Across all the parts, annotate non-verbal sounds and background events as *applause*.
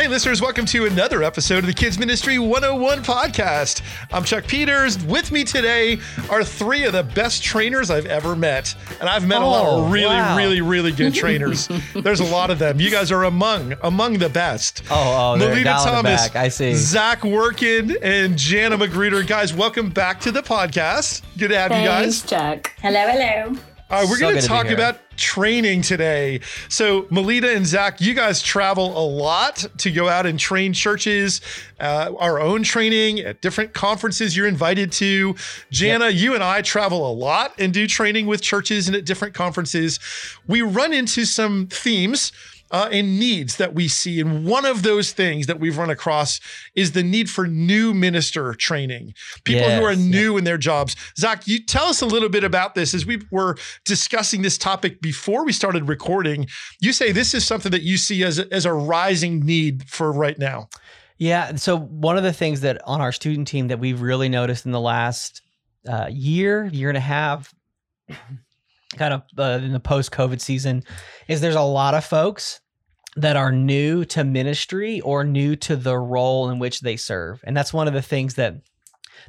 Hey, listeners, welcome to another episode of the Kids Ministry 101 podcast. I'm Chuck Peters. With me today are three of the best trainers I've ever met. And I've met oh, a lot of oh, really, wow. really, really good trainers. *laughs* There's a lot of them. You guys are among among the best. Oh, oh, Melita Thomas, I see. Zach Workun, and Jana Magruder. Guys, welcome back to the podcast. Good to have Thanks, you guys. Chuck. Hello, hello. All right, we're so going to talk about training today. So, Melita and Zach, you guys travel a lot to go out and train churches, uh, our own training at different conferences you're invited to. Jana, yep. you and I travel a lot and do training with churches and at different conferences. We run into some themes uh, and needs that we see. And one of those things that we've run across is the need for new minister training, people yes, who are new yeah. in their jobs. Zach, you tell us a little bit about this as we were discussing this topic before we started recording. You say this is something that you see as a, as a rising need for right now. Yeah. So one of the things that on our student team that we've really noticed in the last uh, year, year and a half, *clears throat* kind of uh, in the post COVID season is there's a lot of folks that are new to ministry or new to the role in which they serve. And that's one of the things that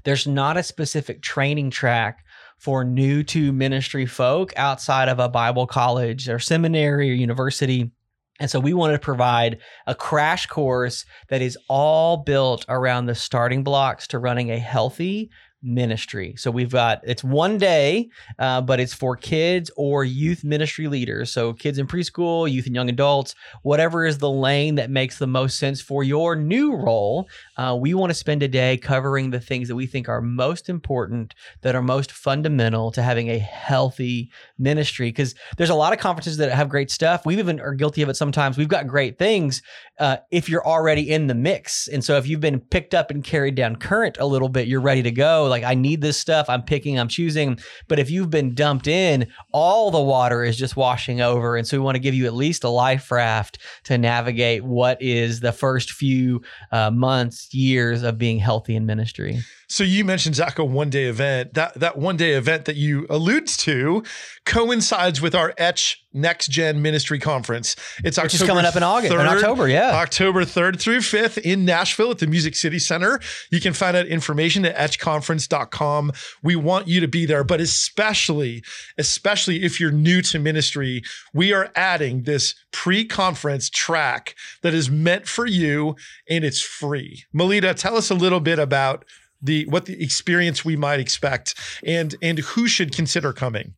there's not a specific training track for new to ministry folk outside of a Bible college or seminary or university. And so we wanted to provide a crash course that is all built around the starting blocks to running a healthy, ministry. So we've got it's one day, uh, but it's for kids or youth ministry leaders. So kids in preschool, youth and young adults, whatever is the lane that makes the most sense for your new role. Uh, we want to spend a day covering the things that we think are most important, that are most fundamental to having a healthy ministry. Because there's a lot of conferences that have great stuff. We even are guilty of it sometimes. We've got great things uh, if you're already in the mix, and so if you've been picked up and carried down current a little bit, you're ready to go like I need this stuff. I'm picking, I'm choosing. But if you've been dumped in, all the water is just washing over. And so we want to give you at least a life raft to navigate what is the first few uh, months, years of being healthy in ministry. So you mentioned Zach a one day event. That that one day event that you allude to coincides with our Etch Next Gen Ministry Conference. It's Which October is coming up in August, 3rd, in October, yeah, October third through fifth in Nashville at the Music City Center. You can find out information at etchconference.com. We want you to be there, but especially, especially if you're new to ministry, we are adding this pre-conference track that is meant for you and it's free. Melita, tell us a little bit about the what the experience we might expect and and who should consider coming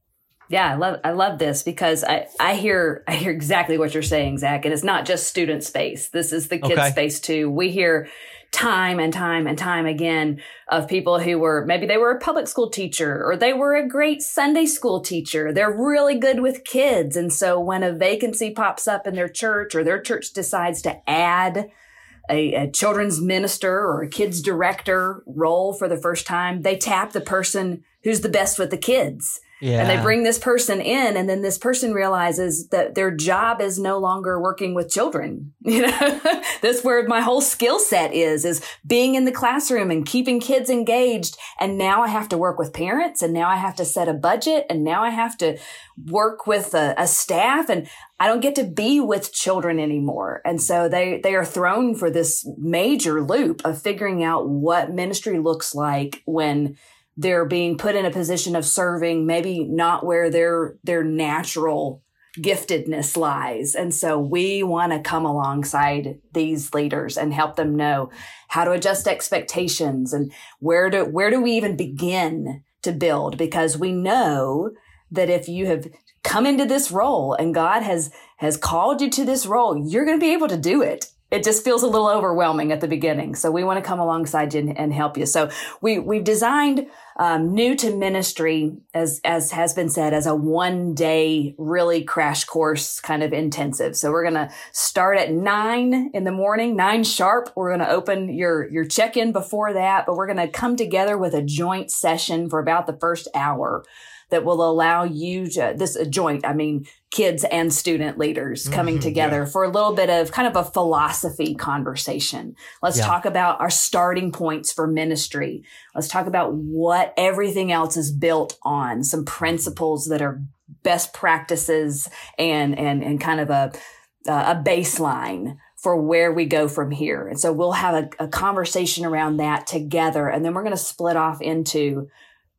yeah i love i love this because i i hear i hear exactly what you're saying zach and it's not just student space this is the kids okay. space too we hear time and time and time again of people who were maybe they were a public school teacher or they were a great Sunday school teacher. They're really good with kids. And so when a vacancy pops up in their church or their church decides to add a, a, children's minister or a kids director role for the first time, they tap the person who's the best with the kids. Yeah. And they bring this person in and then this person realizes that their job is no longer working with children. *laughs* You know, that's where my whole skill set is, is being in the classroom and keeping kids engaged. And now I have to work with parents and now I have to set a budget and now I have to work with a, a staff and I don't get to be with children anymore. And so they, they are thrown for this major loop of figuring out what ministry looks like when they're being put in a position of serving maybe not where their their natural giftedness lies. And so we want to come alongside these leaders and help them know how to adjust expectations and where do where do we even begin to build? Because we know that if you have come into this role and God has has called you to this role you're going to be able to do it it just feels a little overwhelming at the beginning. So we want to come alongside you and, and help you. So we we've designed um, new to ministry as as has been said as a one day really crash course kind of intensive. So we're gonna start at nine in the morning, nine sharp. We're gonna open your your check in before that, but we're gonna come together with a joint session for about the first hour that will allow you to this a joint i mean kids and student leaders coming mm-hmm, together yeah. for a little bit of kind of a philosophy conversation let's yeah. talk about our starting points for ministry let's talk about what everything else is built on some mm-hmm. principles that are best practices and and and kind of a uh, a baseline for where we go from here. And so we'll have a, a conversation around that together. And then we're going to split off into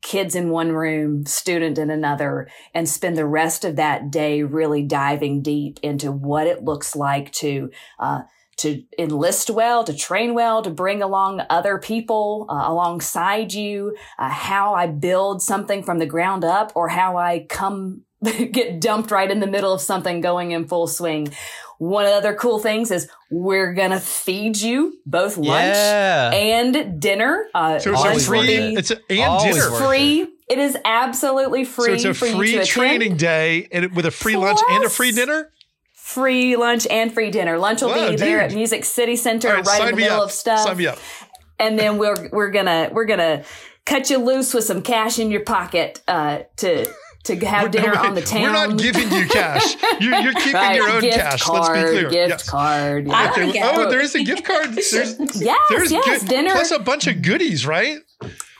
kids in one room, student in another, and spend the rest of that day really diving deep into what it looks like to, uh, to enlist well, to train well, to bring along other people uh, alongside you, uh, how I build something from the ground up or how I come *laughs* get dumped right in the middle of something going in full swing. One of the other cool things is we're gonna feed you both lunch yeah. and dinner. Uh, so it's free. It's a, and dinner. free. It is absolutely free. So it's a free training day and with a free Plus, lunch and a free dinner. Free lunch and free dinner. Lunch will wow, be dude. there at Music City Center, right, right in the middle up. of stuff. Sign me up. And then we're we're gonna we're gonna cut you loose with some cash in your pocket uh, to to have dinner on the town. We're not giving you cash. *laughs* You're, you're keeping right, your own cash. Card, Let's be clear. Gift yes. card. Yeah. Okay. Oh, there is a gift card. *laughs* There's, yes, there's yes, good, dinner plus a bunch of goodies, right?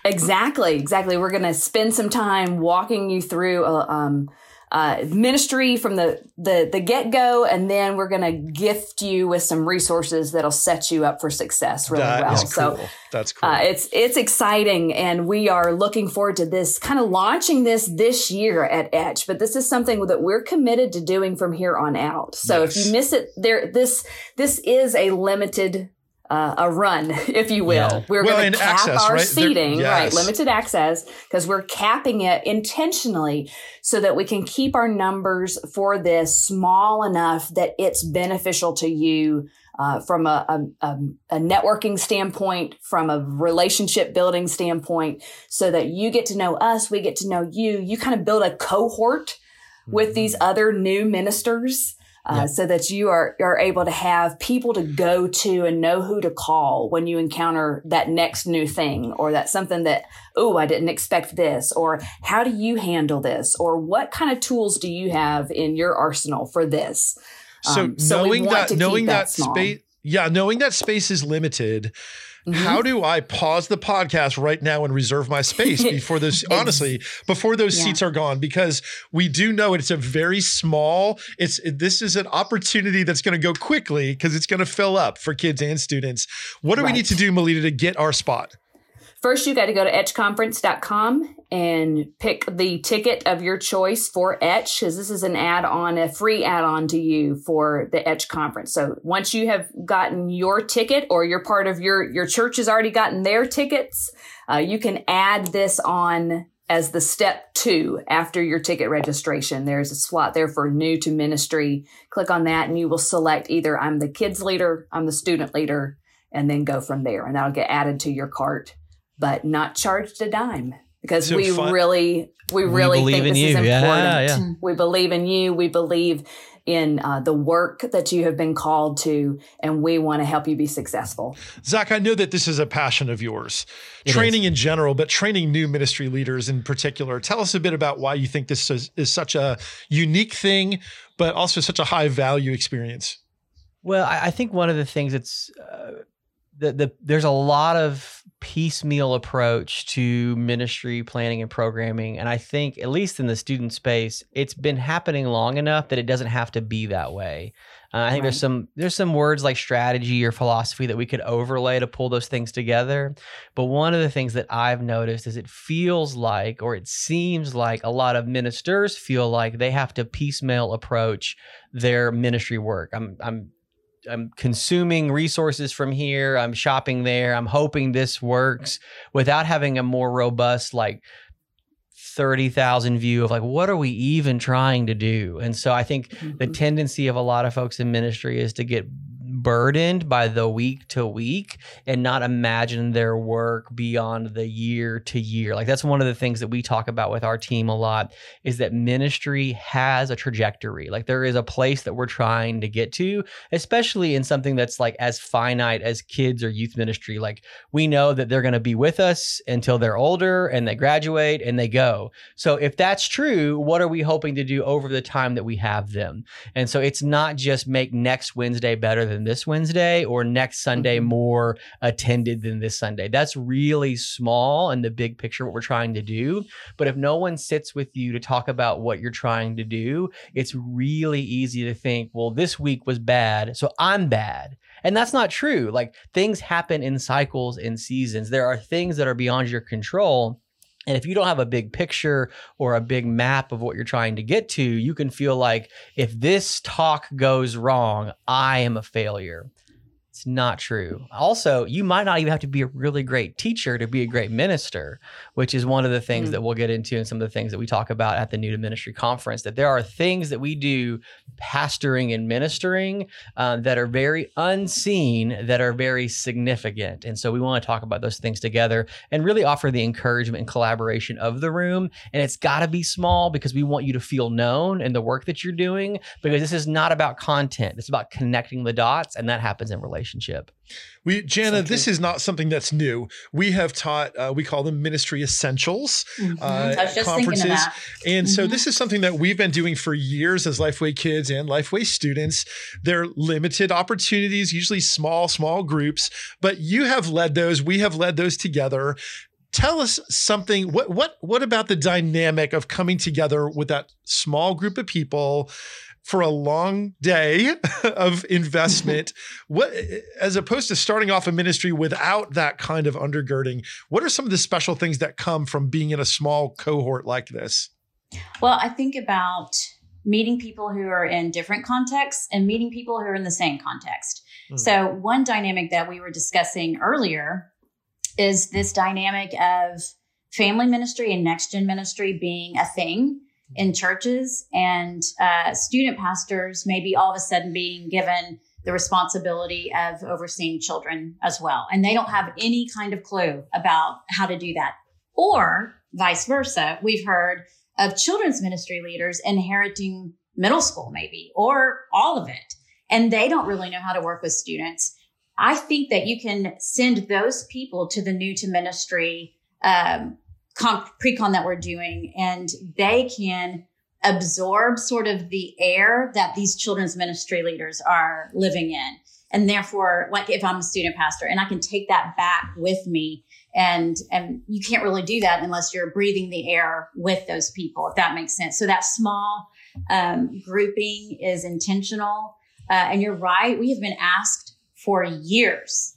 Exactly, exactly. We're going to spend some time walking you through a, um, uh, ministry from the the, the get go, and then we're going to gift you with some resources that'll set you up for success really that well. so that's cool. Uh, it's it's exciting, and we are looking forward to this kind of launching this this year at Etch. But this is something that we're committed to doing from here on out. So yes. if you miss it, there this this is a limited uh, a run, *laughs* if you will. Yeah. We're well, going to cap access, our right? seating, yes. right? Limited access, because we're capping it intentionally so that we can keep our numbers for this small enough that it's beneficial to you uh, from a, a, a, networking standpoint, from a relationship building standpoint, so that you get to know us, we get to know you. You kind of build a cohort mm-hmm. with these other new ministers uh, so that you are, are able to have people to go to and know who to call when you encounter that next new thing or that something that, oh, I didn't expect this, or how do you handle this, or what kind of tools do you have in your arsenal for this? So, um, so knowing that, knowing that, that space, yeah, knowing that space is limited Mm-hmm. How do I pause the podcast right now and reserve my space *laughs* before those honestly before those yeah. seats are gone because we do know it's a very small it's this is an opportunity that's going to go quickly because it's going to fill up for kids and students. What do right. we need to do Melita to get our spot? First, you got to go to etchconference.com and pick the ticket of your choice for Etch, because this is an add on, a free add on to you for the Etch conference. So once you have gotten your ticket or your part of your, your church has already gotten their tickets, uh, you can add this on as the step two after your ticket registration. There's a slot there for new to ministry. Click on that and you will select either I'm the kids leader, I'm the student leader, and then go from there. And that'll get added to your cart but not charged a dime because so we fun. really, we really we think this you. is important. Yeah, yeah. We believe in you. We believe in uh, the work that you have been called to, and we want to help you be successful. Zach, I know that this is a passion of yours, it training is. in general, but training new ministry leaders in particular. Tell us a bit about why you think this is, is such a unique thing, but also such a high value experience. Well, I, I think one of the things that's uh, the, the there's a lot of piecemeal approach to ministry planning and programming. And i think at least in the student space it's been happening long enough that it doesn't have to be that way. Uh, i think right. there's some there's some words like strategy or philosophy that we could overlay to pull those things together. But one of the things that i've noticed is it feels like or it seems like a lot of ministers feel like they have to piecemeal approach their ministry work. I'm i'm I'm consuming resources from here. I'm shopping there. I'm hoping this works without having a more robust like 30,000 view of like what are we even trying to do? And so I think mm-hmm. the tendency of a lot of folks in ministry is to get burdened by the week to week and not imagine their work beyond the year to year. Like that's one of the things that we talk about with our team a lot is that ministry has a trajectory. Like there is a place that we're trying to get to, especially in something that's like as finite as kids or youth ministry. Like we know that they're going to be with us until they're older and they graduate and they go. So if that's true, what are we hoping to do over the time that we have them? And so it's not just make next Wednesday better than this this Wednesday or next Sunday mm-hmm. more attended than this Sunday. That's really small in the big picture what we're trying to do. But if no one sits with you to talk about what you're trying to do, it's really easy to think, well, this week was bad, so I'm bad. And that's not true. Like things happen in cycles in seasons. There are things that are beyond your control and if you don't have a big picture or a big map of what you're trying to get to, you can feel like if this talk goes wrong, I am a failure. It's not true. Also, you might not even have to be a really great teacher to be a great minister, which is one of the things mm. that we'll get into and some of the things that we talk about at the New to Ministry conference. That there are things that we do pastoring and ministering uh, that are very unseen, that are very significant. And so we want to talk about those things together and really offer the encouragement and collaboration of the room. And it's got to be small because we want you to feel known in the work that you're doing because this is not about content, it's about connecting the dots, and that happens in relationships relationship. We, Jana, this is not something that's new. We have taught, uh, we call them ministry essentials mm-hmm. uh, conferences. And mm-hmm. so this is something that we've been doing for years as Lifeway kids and Lifeway students. They're limited opportunities, usually small, small groups, but you have led those. We have led those together tell us something what what what about the dynamic of coming together with that small group of people for a long day *laughs* of investment. What as opposed to starting off a ministry without that kind of undergirding what are some of the special things that come from being in a small cohort like this? Well i think about meeting people who are in different contexts and meeting people who are in the same context. Mm. so one dynamic that we were discussing earlier is this dynamic of family ministry and next gen ministry being a thing in churches and uh, student pastors maybe all of a sudden being given the responsibility of overseeing children as well. And they don't have any kind of clue about how to do that. Or vice versa. We've heard of children's ministry leaders inheriting middle school, maybe, or all of it. And they don't really know how to work with students. I think that you can send those people to the new to ministry um, pre-con that we're doing and they can absorb sort of the air that these children's ministry leaders are living in. And therefore like if i'm a student pastor and i can take that back with me and and you can't really do that unless you're breathing the air with those people if that makes sense. So that small um, grouping is intentional. Uh, and you're right we have been asked for years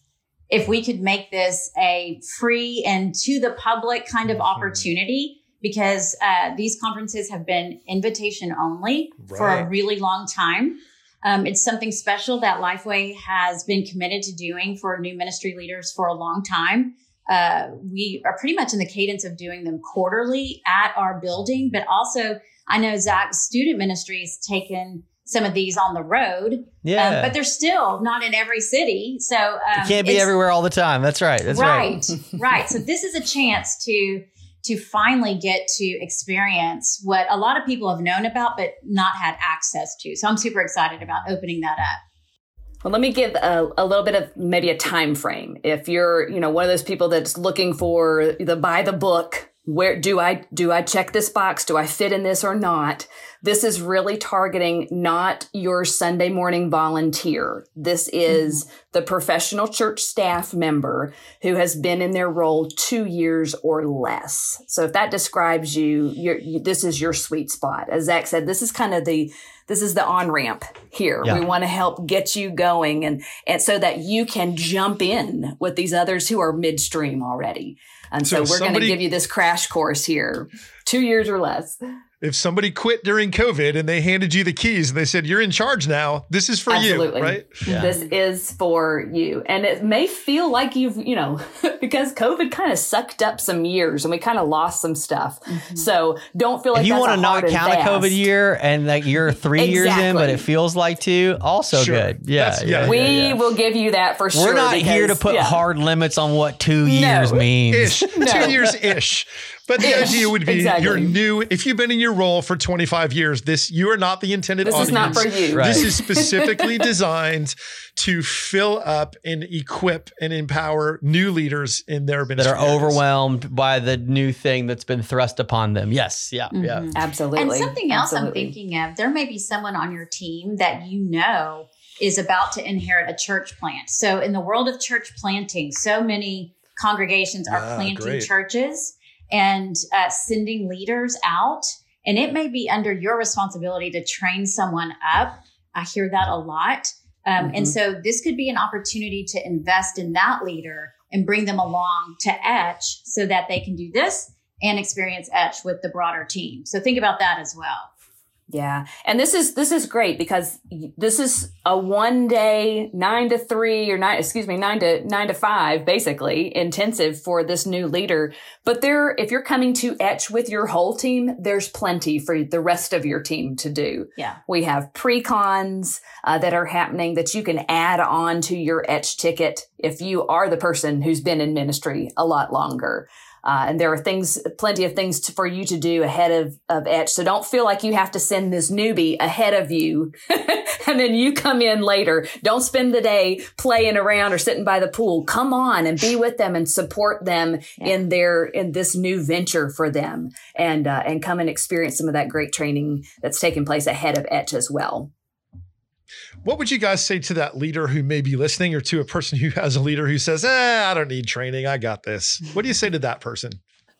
if we could make this a free and to the public kind of opportunity because uh, these conferences have been invitation only right. for a really long time. Um, it's something special that Lifeway has been committed to doing for new ministry leaders for a long time. Uh, we are pretty much in the cadence of doing them quarterly at our building, but also I know Zach's student ministry has taken some of these on the road. Um, yeah. Um, but they're still not in every city. So um, you can't be everywhere all the time. That's right. That's right. Right. *laughs* right. So this is a chance to to finally get to experience what a lot of people have known about but not had access to. So I'm super excited about opening that up. Well, let me give a, a, little bit of maybe a time frame. If you're, you know, one of those people that's looking for the buy the book where do I do I check this box? Do I fit in this or not? This is really targeting not your Sunday morning volunteer. This is mm-hmm. the professional church staff member who has been in their role 2 years or less. So if that describes you, you this is your sweet spot. As Zach said, this is kind of the this is the on ramp here. Yeah. We want to help get you going and, and so that you can jump in with these others who are midstream already. And so, so we're going to give you this crash course here, two years or less if somebody quit during COVID and they handed you the keys and they said, You're in charge now, this is for Absolutely. you, right? Yeah. This is for you. And it may feel like you've, you know, *laughs* because COVID kind of sucked up some years and we kind of lost some stuff. Mm-hmm. So don't feel like if you want to not count a COVID year and like you're three exactly. years in, but it feels like two, also sure. good. Yeah, yeah, yeah, We yeah, will give you that for sure. We're not because, here to put hard limits on what two years no. means. Ish. *laughs* No. Two years ish. But the idea would be exactly. you're new. If you've been in your role for 25 years, this you are not the intended this audience. This is not for you. Right. This is specifically *laughs* designed to fill up and equip and empower new leaders in their business that are overwhelmed by the new thing that's been thrust upon them. Yes, yeah, mm-hmm. yeah, absolutely. And something else Absolutely. I'm thinking of: there may be someone on your team that you know is about to inherit a church plant. So, in the world of church planting, so many congregations are planting great. churches and uh, sending leaders out. And it may be under your responsibility to train someone up. I hear that a lot. Um, mm-hmm. And so, this could be an opportunity to invest in that leader and bring them along to Etch so that they can do this and experience Etch with the broader team. So, think about that as well. Yeah. And this is, this is great because this is a one day, nine to three or nine, excuse me, nine to nine to five, basically intensive for this new leader. But there, if you're coming to etch with your whole team, there's plenty for the rest of your team to do. Yeah. We have pre-cons uh, that are happening that you can add on to your etch ticket if you are the person who's been in ministry a lot longer. Uh, and there are things, plenty of things to, for you to do ahead of, of Etch. So don't feel like you have to send this newbie ahead of you *laughs* and then you come in later. Don't spend the day playing around or sitting by the pool. Come on and be with them and support them yeah. in their, in this new venture for them and, uh, and come and experience some of that great training that's taking place ahead of Etch as well. What would you guys say to that leader who may be listening or to a person who has a leader who says, eh, I don't need training. I got this. What do you say to that person?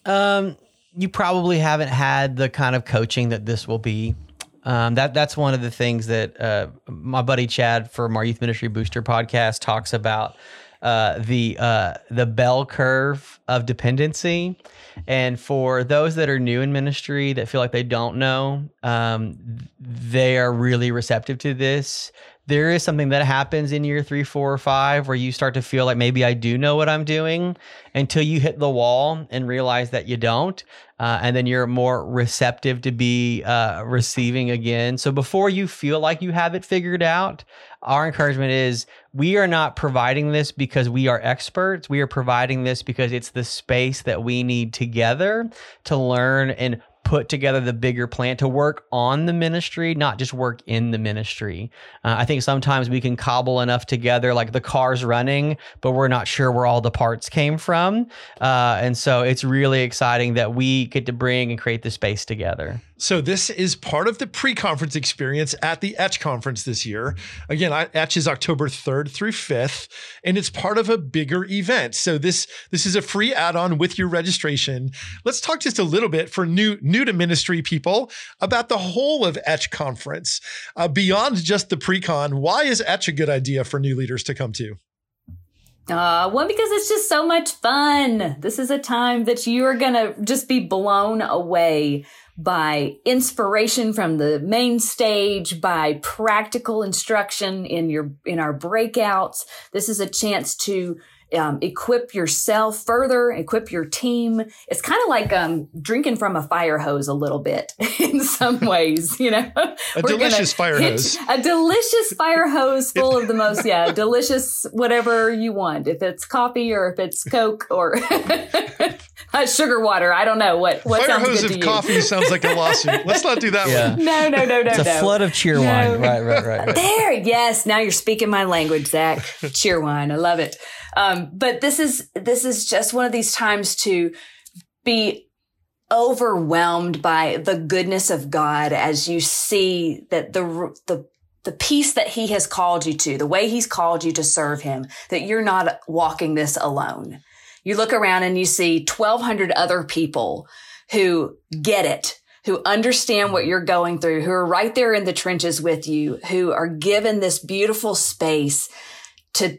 Um, you probably haven't had the kind of coaching that this will be. Um, that that's one of the things that uh, my buddy Chad from our Youth Ministry Booster podcast talks about uh, the uh, the bell curve of dependency. And for those that are new in ministry that feel like they don't know, um, they are really receptive to this there is something that happens in year three, four, or five where you start to feel like maybe I do know what I'm doing until you hit the wall and realize that you don't. Uh, and then you're more receptive to be uh, receiving again. So before you feel like you have it figured out, our encouragement is we are not providing this because we are experts. We are providing this because it's the space that we need together to learn and put together the bigger plan to work on the ministry, not just work in the ministry. Uh, I think sometimes we can cobble enough together, like the car's running, but we're not sure where all the parts came from. Uh, and so it's really exciting that we get to bring and create the space together. So this is part of the pre-conference experience at the Etch conference this year. Again, Etch is October 3rd through 5th, and it's part of a bigger event. So this this is a free add-on with your registration. Let's talk just a little bit for new new to ministry people about the whole of Etch conference. Uh, beyond just the pre-con, why is Etch a good idea for new leaders to come to? Uh, one, because it's just so much fun. This is a time that you are going to just be blown away by inspiration from the main stage, by practical instruction in your, in our breakouts. This is a chance to um, equip yourself further, equip your team. It's kind of like um, drinking from a fire hose a little bit *laughs* in some ways, you know. a delicious fire hose. A delicious fire hose full of the most, yeah, *laughs* delicious whatever you want. If it's coffee or if it's Coke or *laughs* sugar water. I don't know what what fire hose of coffee sounds like a lawsuit. Let's not do that yeah. one. No, no, no, no. It's a flood of cheer no. wine. Right, right, right, right. There, yes. Now you're speaking my language, Zach. Cheerwine. I love it. Um, Um, but this is this is just one of these times to be overwhelmed by the goodness of God as you see that the the the peace that he has called you to, the way he's called you to serve him, that you're not walking this alone. You look around and you see 1200 other people who get it, who understand what you're going through, who are right there in the trenches with you, who are given this beautiful space to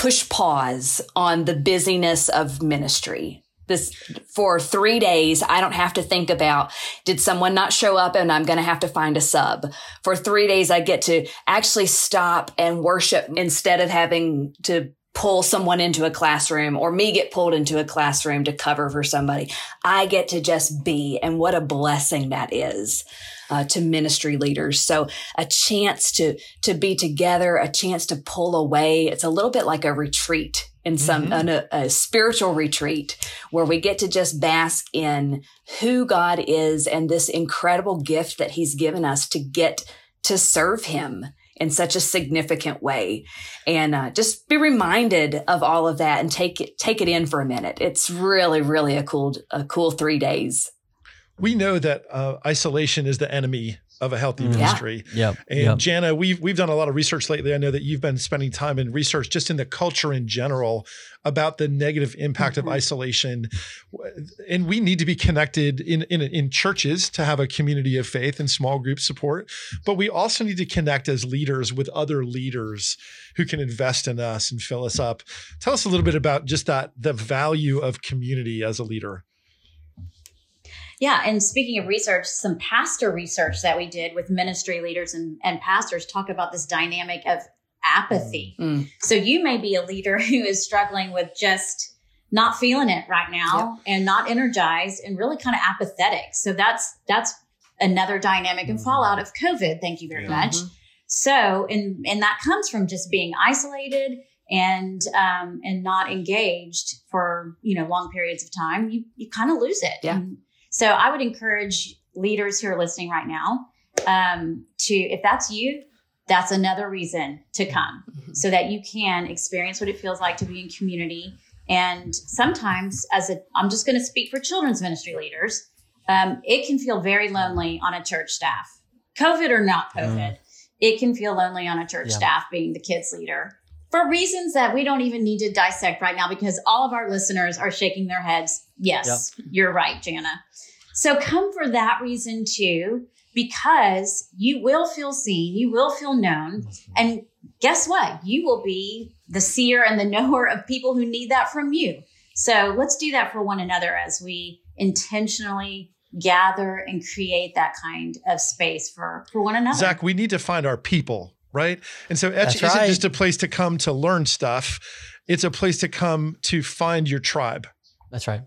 push pause on the busyness of ministry. This for three days, I don't have to think about, did someone not show up and I'm going to have to find a sub. For three days, I get to actually stop and worship instead of having to pull someone into a classroom or me get pulled into a classroom to cover for somebody. I get to just be. And what a blessing that is uh, to ministry leaders. So a chance to, to be together, a chance to pull away. It's a little bit like a retreat in some mm-hmm. a, a, spiritual retreat where we get to just bask in who God is and this incredible gift that he's given us to get to serve him in such a significant way. And uh, just be reminded of all of that and take it take it in for a minute. It's really really a cool a cool three days. We know that uh, isolation is the enemy of a healthy mm. ministry. Yeah. And yep. Jana, we've we've done a lot of research lately. I know that you've been spending time in research just in the culture in general about the negative impact mm-hmm. of isolation. And we need to be connected in, in in churches to have a community of faith and small group support. But we also need to connect as leaders with other leaders who can invest in us and fill us up. Tell us a little bit about just that the value of community as a leader. Yeah. And speaking of research, some pastor research that we did with ministry leaders and, and pastors talk about this dynamic of apathy. Mm. So you may be a leader *laughs* who is struggling with just not feeling it right now yep. and not energized and really kind of apathetic. So that's that's another dynamic and fallout of COVID. Thank you very yeah. much. Mm-hmm. So and and that comes from just being isolated and um, and not engaged for you know long periods of time. You you kind of lose it. Yeah. And, so I would encourage leaders who are listening right now um, to, if that's you, that's another reason to come mm-hmm. so that you can experience what it feels like to be in community. And sometimes, as a, I'm just going to speak for children's ministry leaders, um, it can feel very lonely on a church staff, COVID or not COVID. Mm. It can feel lonely on a church yeah. staff being the kids leader for reasons that we don't even need to dissect right now because all of our listeners are shaking their heads. Yes, yep. you're right, Jana. So come for that reason too, because you will feel seen, you will feel known. And guess what? You will be the seer and the *laughs* knower of people who need that from you. So let's do that for one another as we intentionally gather and create that kind of space for, for one another. Zach, we need to find our people right? And so Etch isn't right. just a place to come to learn stuff, it's a place to come to find your tribe. That's right.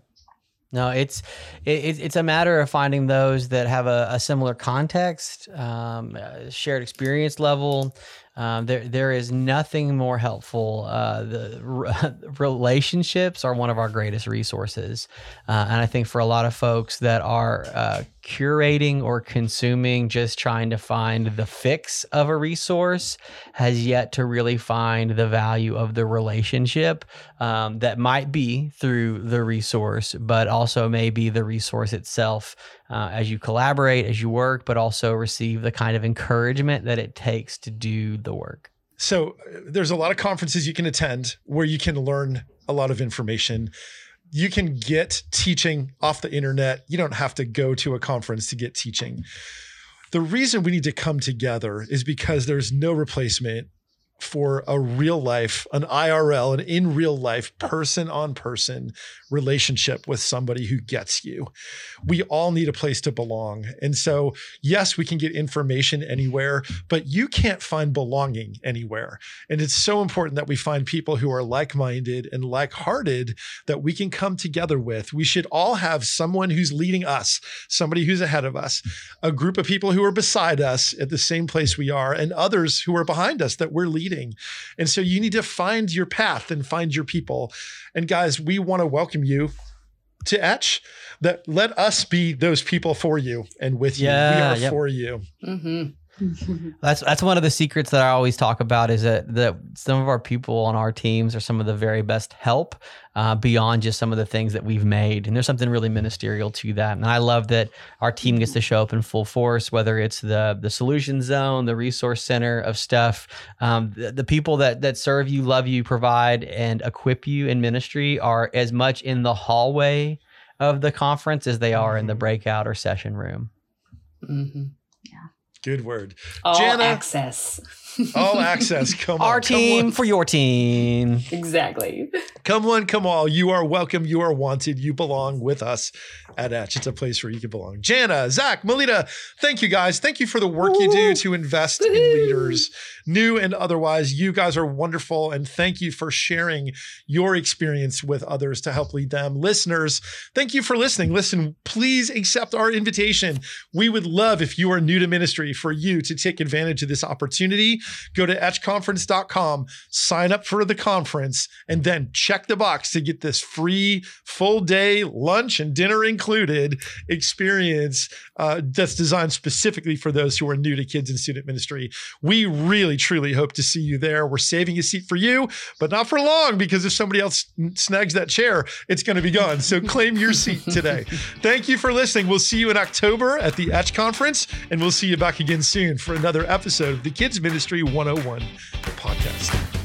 No, it's it, it's a matter of finding those that have a, a similar context, um, shared experience level, um, there, there is nothing more helpful. Uh, the r- *laughs* relationships are one of our greatest resources, uh, and I think for a lot of folks that are uh, curating or consuming, just trying to find the fix of a resource, has yet to really find the value of the relationship um, that might be through the resource, but also maybe the resource itself uh, as you collaborate, as you work, but also receive the kind of encouragement that it takes to do the work. So uh, there's a lot of conferences you can attend where you can learn a lot of information. You can get teaching off the internet. You don't have to go to a conference to get teaching. The reason we need to come together is because there's no replacement for a real life, an IRL, an in real life, person on person relationship with somebody who gets you. We all need a place to belong. And so, yes, we can get information anywhere, but you can't find belonging anywhere. And it's so important that we find people who are like minded and like hearted that we can come together with. We should all have someone who's leading us, somebody who's ahead of us, a group of people who are beside us at the same place we are, and others who are behind us that we're leading. And so, you need to find your path and find your people. And guys, we want to welcome you to etch that let us be those people for you and with yeah, you. We are yep. for you. Mm-hmm. *laughs* that's that's one of the secrets that I always talk about is that that some of our people on our teams are some of the very best help uh, beyond just some of the things that we've made, and there's something really ministerial to that. And I love that our team gets to show up in full force, whether it's the the solution zone, the resource center of stuff. Um, the, the people that that serve you, love you, provide, and equip you in ministry are as much in the hallway of the conference as they are in the mm-hmm. breakout or session room. Mm-hmm. Good word. All Jana, access. All access. Come on. Our team for your team. Exactly. Come one, come all. You are welcome. You are wanted. You belong with us at Etch. It's a place where you can belong. Jana, Zach, Melita, thank you guys. Thank you for the work you do to invest in leaders new and otherwise. You guys are wonderful. And thank you for sharing your experience with others to help lead them. Listeners, thank you for listening. Listen, please accept our invitation. We would love if you are new to ministry for you to take advantage of this opportunity. Go to etchconference.com, sign up for the conference, and then check the box to get this free full day lunch and dinner included experience uh, that's designed specifically for those who are new to kids and student ministry. We really truly hope to see you there. We're saving a seat for you, but not for long because if somebody else snags that chair, it's going to be gone. So *laughs* claim your seat today. Thank you for listening. We'll see you in October at the Etch Conference, and we'll see you back again soon for another episode of the Kids Ministry 101 podcast.